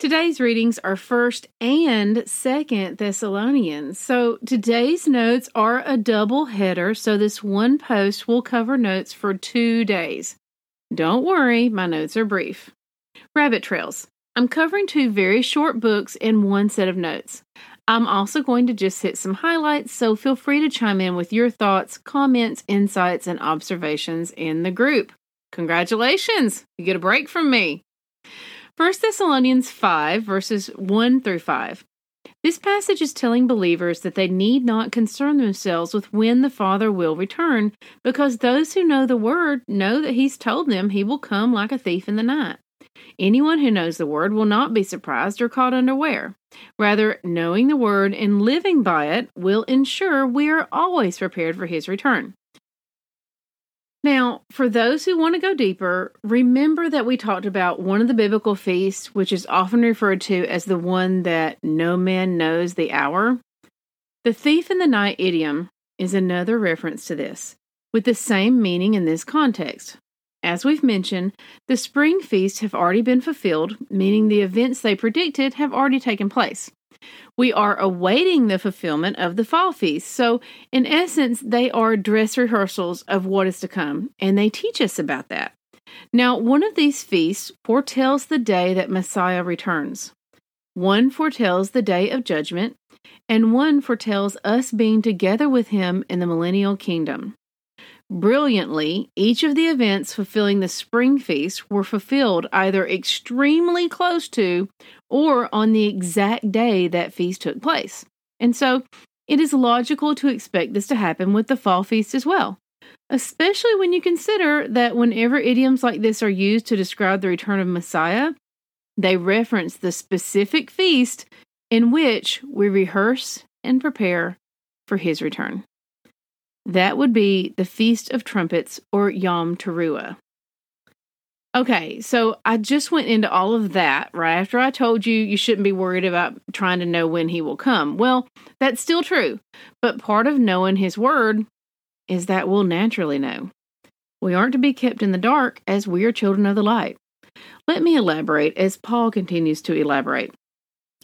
Today's readings are 1st and 2nd Thessalonians. So today's notes are a double header, so this one post will cover notes for two days. Don't worry, my notes are brief. Rabbit Trails. I'm covering two very short books in one set of notes. I'm also going to just hit some highlights, so feel free to chime in with your thoughts, comments, insights, and observations in the group. Congratulations! You get a break from me. 1 Thessalonians 5, verses 1 through 5. This passage is telling believers that they need not concern themselves with when the Father will return, because those who know the Word know that He's told them He will come like a thief in the night. Anyone who knows the Word will not be surprised or caught unaware. Rather, knowing the Word and living by it will ensure we are always prepared for His return. Now, for those who want to go deeper, remember that we talked about one of the biblical feasts, which is often referred to as the one that no man knows the hour. The thief in the night idiom is another reference to this, with the same meaning in this context. As we've mentioned, the spring feasts have already been fulfilled, meaning the events they predicted have already taken place. We are awaiting the fulfillment of the fall feast. So, in essence, they are dress rehearsals of what is to come, and they teach us about that. Now, one of these feasts foretells the day that Messiah returns. One foretells the day of judgment, and one foretells us being together with him in the millennial kingdom. Brilliantly, each of the events fulfilling the spring feast were fulfilled either extremely close to or on the exact day that feast took place. And so it is logical to expect this to happen with the fall feast as well, especially when you consider that whenever idioms like this are used to describe the return of Messiah, they reference the specific feast in which we rehearse and prepare for his return. That would be the Feast of Trumpets or Yom Teruah. Okay, so I just went into all of that right after I told you you shouldn't be worried about trying to know when he will come. Well, that's still true, but part of knowing his word is that we'll naturally know. We aren't to be kept in the dark as we are children of the light. Let me elaborate as Paul continues to elaborate.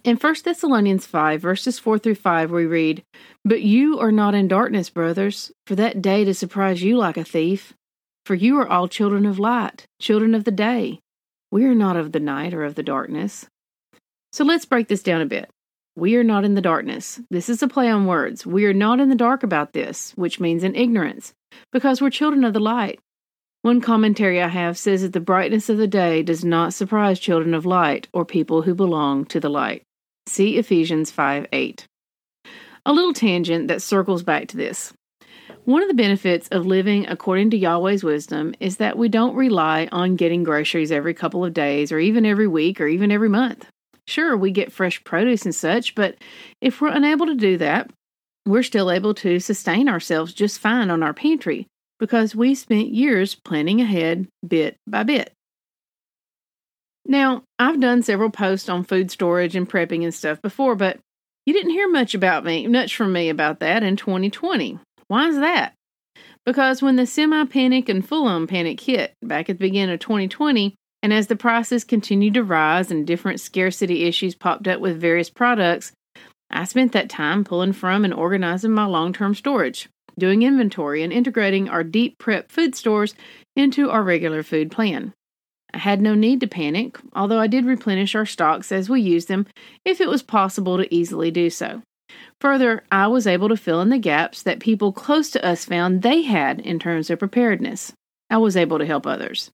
In 1 Thessalonians 5, verses 4 through 5, we read, But you are not in darkness, brothers, for that day to surprise you like a thief. For you are all children of light, children of the day. We are not of the night or of the darkness. So let's break this down a bit. We are not in the darkness. This is a play on words. We are not in the dark about this, which means in ignorance, because we're children of the light. One commentary I have says that the brightness of the day does not surprise children of light or people who belong to the light. See Ephesians 5 8. A little tangent that circles back to this. One of the benefits of living according to Yahweh's wisdom is that we don't rely on getting groceries every couple of days or even every week or even every month. Sure, we get fresh produce and such, but if we're unable to do that, we're still able to sustain ourselves just fine on our pantry because we spent years planning ahead bit by bit. Now, I've done several posts on food storage and prepping and stuff before, but you didn't hear much about me, much from me about that in 2020. Why is that? Because when the semi panic and full on panic hit back at the beginning of 2020, and as the prices continued to rise and different scarcity issues popped up with various products, I spent that time pulling from and organizing my long term storage, doing inventory, and integrating our deep prep food stores into our regular food plan. I had no need to panic, although I did replenish our stocks as we used them if it was possible to easily do so. Further, I was able to fill in the gaps that people close to us found they had in terms of preparedness. I was able to help others.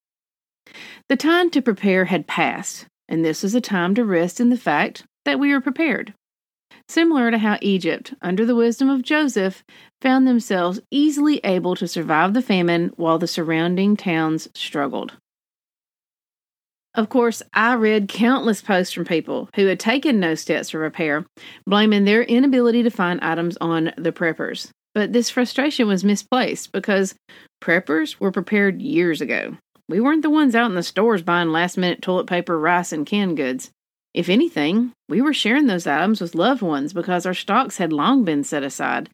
The time to prepare had passed, and this was a time to rest in the fact that we were prepared. Similar to how Egypt, under the wisdom of Joseph, found themselves easily able to survive the famine while the surrounding towns struggled. Of course, I read countless posts from people who had taken no steps for repair, blaming their inability to find items on the preppers. But this frustration was misplaced because preppers were prepared years ago. We weren't the ones out in the stores buying last minute toilet paper, rice, and canned goods. If anything, we were sharing those items with loved ones because our stocks had long been set aside.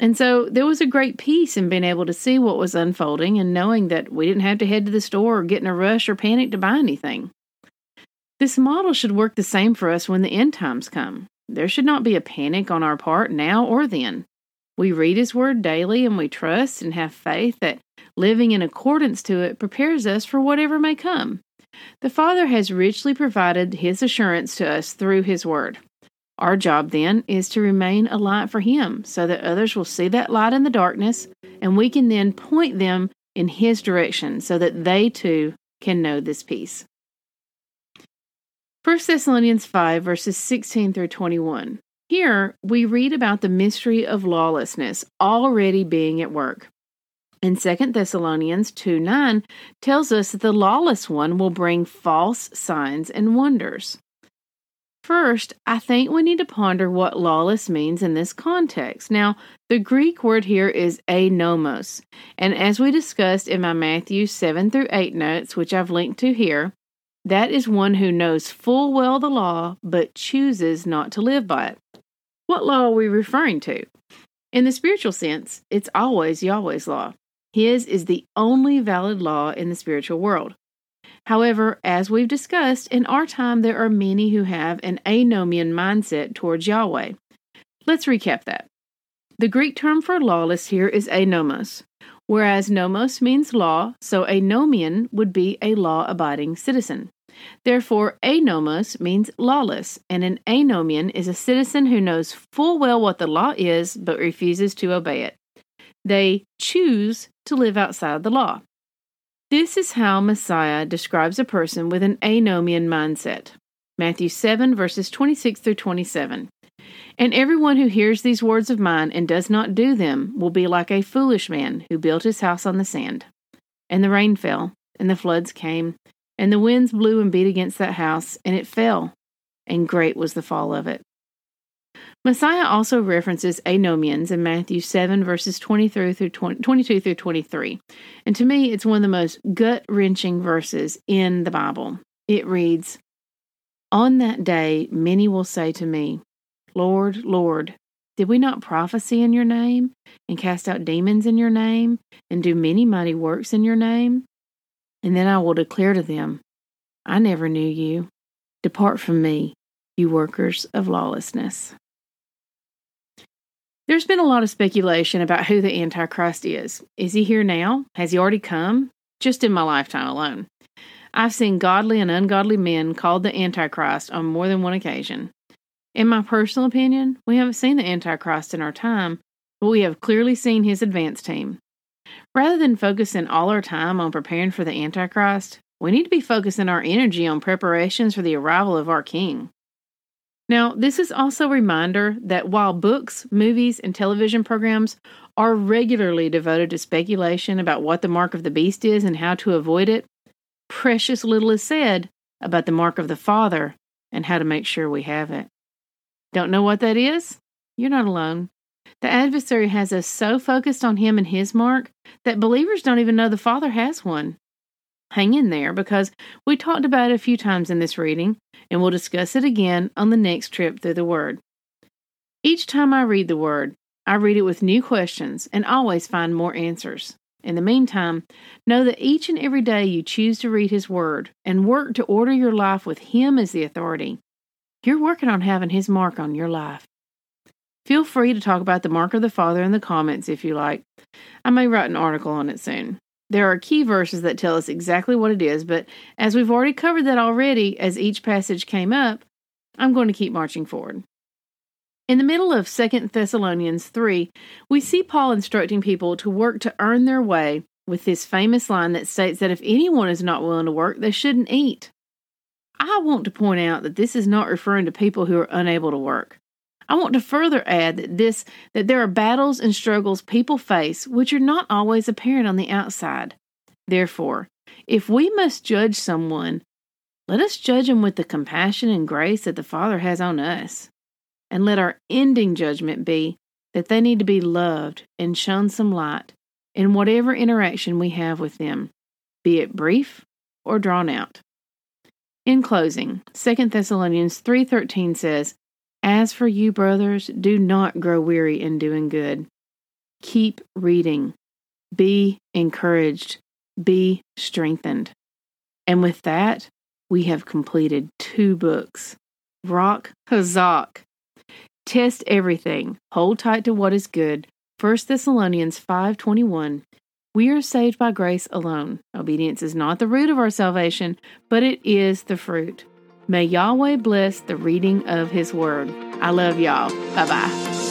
And so there was a great peace in being able to see what was unfolding and knowing that we didn't have to head to the store or get in a rush or panic to buy anything. This model should work the same for us when the end times come. There should not be a panic on our part now or then. We read His Word daily and we trust and have faith that living in accordance to it prepares us for whatever may come. The Father has richly provided His assurance to us through His Word. Our job then is to remain a light for Him so that others will see that light in the darkness and we can then point them in His direction so that they too can know this peace. 1 Thessalonians 5, verses 16 through 21. Here, we read about the mystery of lawlessness already being at work. And 2 Thessalonians 2 9 tells us that the lawless one will bring false signs and wonders. First, I think we need to ponder what lawless means in this context. Now, the Greek word here is anomos, and as we discussed in my Matthew 7 through 8 notes, which I've linked to here, that is one who knows full well the law but chooses not to live by it. What law are we referring to? In the spiritual sense, it's always Yahweh's law. His is the only valid law in the spiritual world. However, as we've discussed, in our time there are many who have an anomian mindset towards Yahweh. Let's recap that. The Greek term for lawless here is anomos, whereas nomos means law, so anomian would be a law abiding citizen. Therefore, anomos means lawless, and an anomian is a citizen who knows full well what the law is but refuses to obey it. They choose to live outside the law. This is how Messiah describes a person with an anomian mindset. Matthew 7, verses 26 through 27. And everyone who hears these words of mine and does not do them will be like a foolish man who built his house on the sand. And the rain fell, and the floods came, and the winds blew and beat against that house, and it fell, and great was the fall of it. Messiah also references anomians in Matthew 7, verses 23 through 20, 22 through 23. And to me, it's one of the most gut wrenching verses in the Bible. It reads On that day, many will say to me, Lord, Lord, did we not prophesy in your name, and cast out demons in your name, and do many mighty works in your name? And then I will declare to them, I never knew you. Depart from me, you workers of lawlessness. There's been a lot of speculation about who the Antichrist is. Is he here now? Has he already come? Just in my lifetime alone. I've seen godly and ungodly men called the Antichrist on more than one occasion. In my personal opinion, we haven't seen the Antichrist in our time, but we have clearly seen his advance team. Rather than focusing all our time on preparing for the Antichrist, we need to be focusing our energy on preparations for the arrival of our King. Now, this is also a reminder that while books, movies, and television programs are regularly devoted to speculation about what the mark of the beast is and how to avoid it, precious little is said about the mark of the Father and how to make sure we have it. Don't know what that is? You're not alone. The adversary has us so focused on him and his mark that believers don't even know the Father has one. Hang in there because we talked about it a few times in this reading, and we'll discuss it again on the next trip through the Word. Each time I read the Word, I read it with new questions and always find more answers. In the meantime, know that each and every day you choose to read His Word and work to order your life with Him as the authority, you're working on having His mark on your life. Feel free to talk about the mark of the Father in the comments if you like. I may write an article on it soon. There are key verses that tell us exactly what it is, but as we've already covered that already as each passage came up, I'm going to keep marching forward. In the middle of 2 Thessalonians 3, we see Paul instructing people to work to earn their way with this famous line that states that if anyone is not willing to work, they shouldn't eat. I want to point out that this is not referring to people who are unable to work. I want to further add that this that there are battles and struggles people face which are not always apparent on the outside. Therefore, if we must judge someone let us judge them with the compassion and grace that the Father has on us. And let our ending judgment be that they need to be loved and shown some light in whatever interaction we have with them, be it brief or drawn out. In closing, 2 Thessalonians 3:13 says, "As for you brothers, do not grow weary in doing good. Keep reading. Be encouraged. Be strengthened." And with that, we have completed two books. Rock Hazak. Test everything. Hold tight to what is good. 1 Thessalonians 5:21. We are saved by grace alone. Obedience is not the root of our salvation, but it is the fruit. May Yahweh bless the reading of his word. I love y'all. Bye-bye.